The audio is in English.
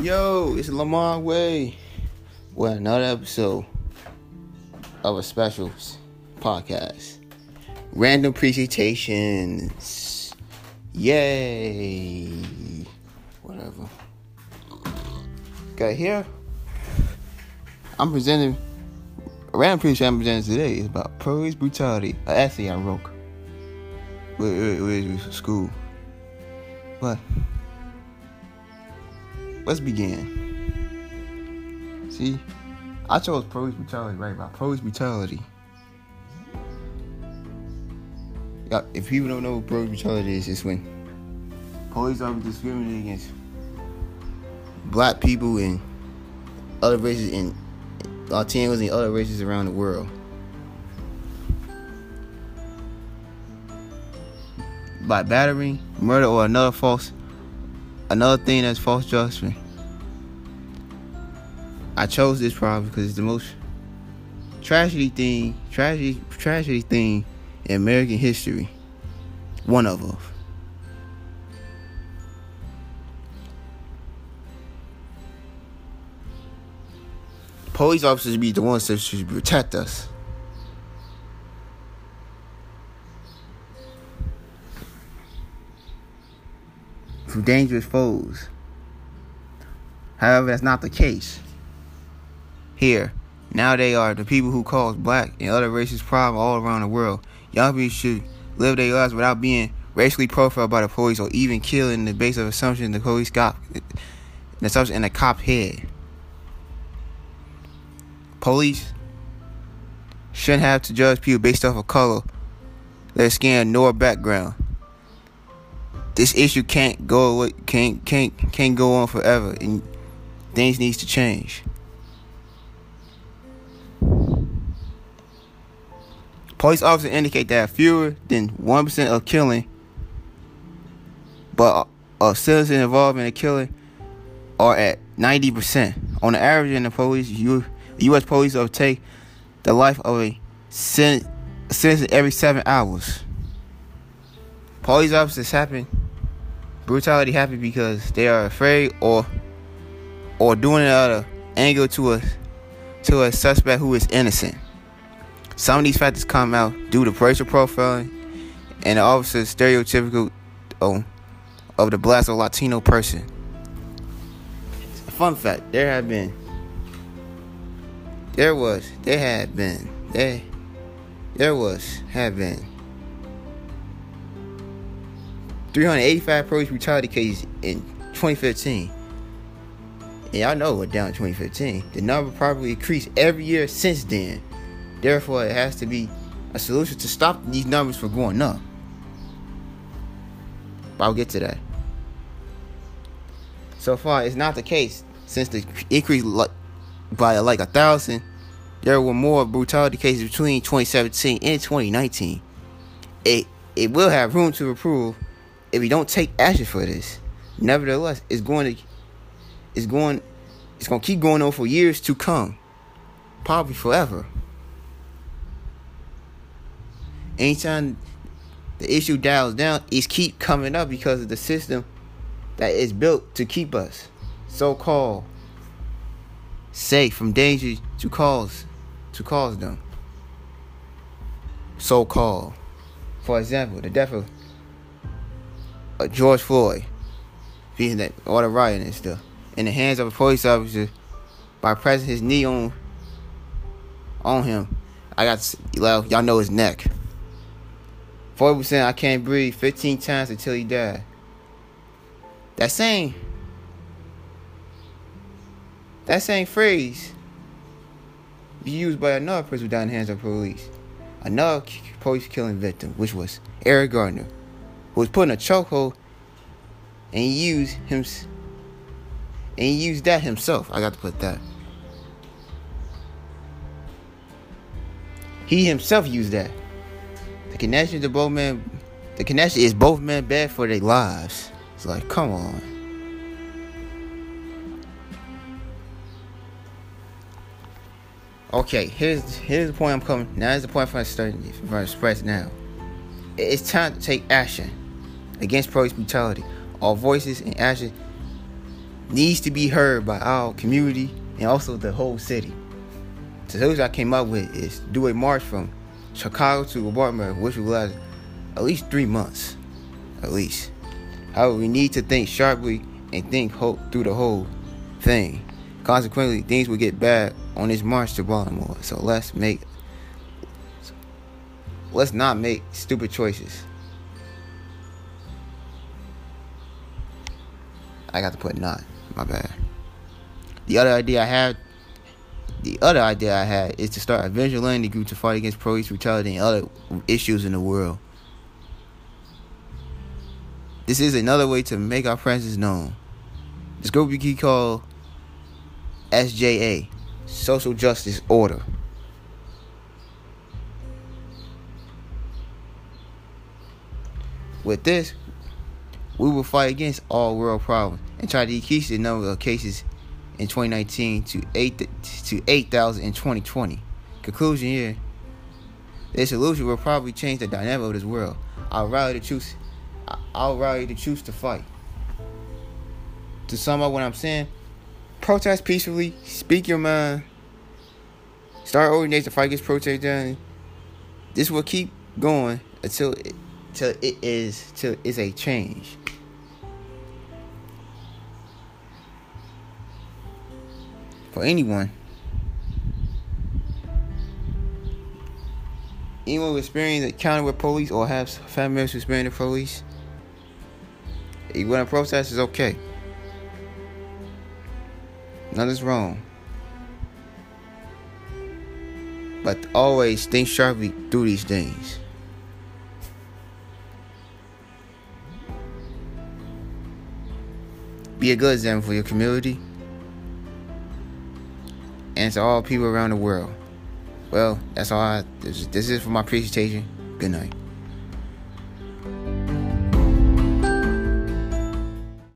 Yo, it's Lamar Way. Well, another episode of a special podcast. Random presentations. Yay. Whatever. Got here. I'm presenting a random presentation I'm presenting today is about police brutality. An essay I wrote. With, with, with school. But let's begin. See, I chose police brutality right about police brutality. Yeah, if people don't know what police brutality is, it's when police are discriminating against black people and other races and Latinos and other races around the world. By battery, murder, or another false another thing that's false judgment. I chose this problem because it's the most tragedy thing, tragedy, tragedy thing in American history. One of them. Police officers be the ones that should protect us. Dangerous foes. However, that's not the case. Here, now they are the people who cause black and other races problems all around the world. Young people should live their lives without being racially profiled by the police or even killed in the base of assumption the police got the assumption in the cop head. Police shouldn't have to judge people based off of color, their skin, nor background this issue can't go away, can't can't can't go on forever, and things needs to change. Police officers indicate that fewer than one percent of killing, but of citizens involved in a killing are at ninety percent. On the average, in the police, U.S. police take the life of a citizen every seven hours. Police officers happen brutality happen because they are afraid or or doing it out of anger to a to a suspect who is innocent. Some of these factors come out due to racial profiling and the officer's stereotypical oh, of the black or Latino person. Fun fact: there have been, there was, there had been, there, there was, have been 385 police brutality cases in 2015. And y'all know what down in 2015. The number probably increased every year since then. Therefore, it has to be a solution to stop these numbers from going up. But I'll get to that. So far, it's not the case. Since the increase by like a thousand, there were more brutality cases between 2017 and 2019. It it will have room to improve if we don't take action for this, nevertheless, it's going to, it's going, it's going to keep going on for years to come, probably forever. Anytime the issue dials down, it's keep coming up because of the system that is built to keep us so-called safe from danger to cause to cause them. So-called. For example, the death of uh, George Floyd, being that all the rioting and stuff, in the hands of a police officer by pressing his knee on on him. I got well, y'all know his neck. Forty percent I can't breathe 15 times until he died. That same that same phrase used by another person who died in the hands of police. Another police killing victim, which was Eric Garner was put in a chokehold and used him and used that himself. I got to put that. He himself used that. The connection to both men the connection is both men bad for their lives. It's like, come on. Okay, here's here's the point I'm coming. Now is the point for I'm starting to express now. It's time to take action against police brutality. Our voices and actions needs to be heard by our community and also the whole city. So those I came up with is do a march from Chicago to Baltimore, which will last at least three months, at least. However, we need to think sharply and think hope through the whole thing. Consequently, things will get bad on this march to Baltimore. So let's make let's not make stupid choices. I got to put not. My bad. The other idea I had the other idea I had is to start a vigilante group to fight against police brutality and other issues in the world. This is another way to make our presence known. This group we can call SJA, Social Justice Order. With this, we will fight against all world problems and try to decrease the number of cases in 2019 to 8 to 8,000 in 2020. Conclusion here. This solution will probably change the dynamic of this world. I'll rather choose I'll rather to choose to fight. To sum up what I'm saying, protest peacefully, speak your mind, start organizing to fight against protest done. This will keep going until it, till it is till it's a change. For anyone. Anyone who experience encounter with police or have family members who experience the police, you want to protest, is okay. Nothing's wrong. But always think sharply through these things. Be a good example for your community and to all people around the world. Well, that's all I. This, this is for my presentation. Good night.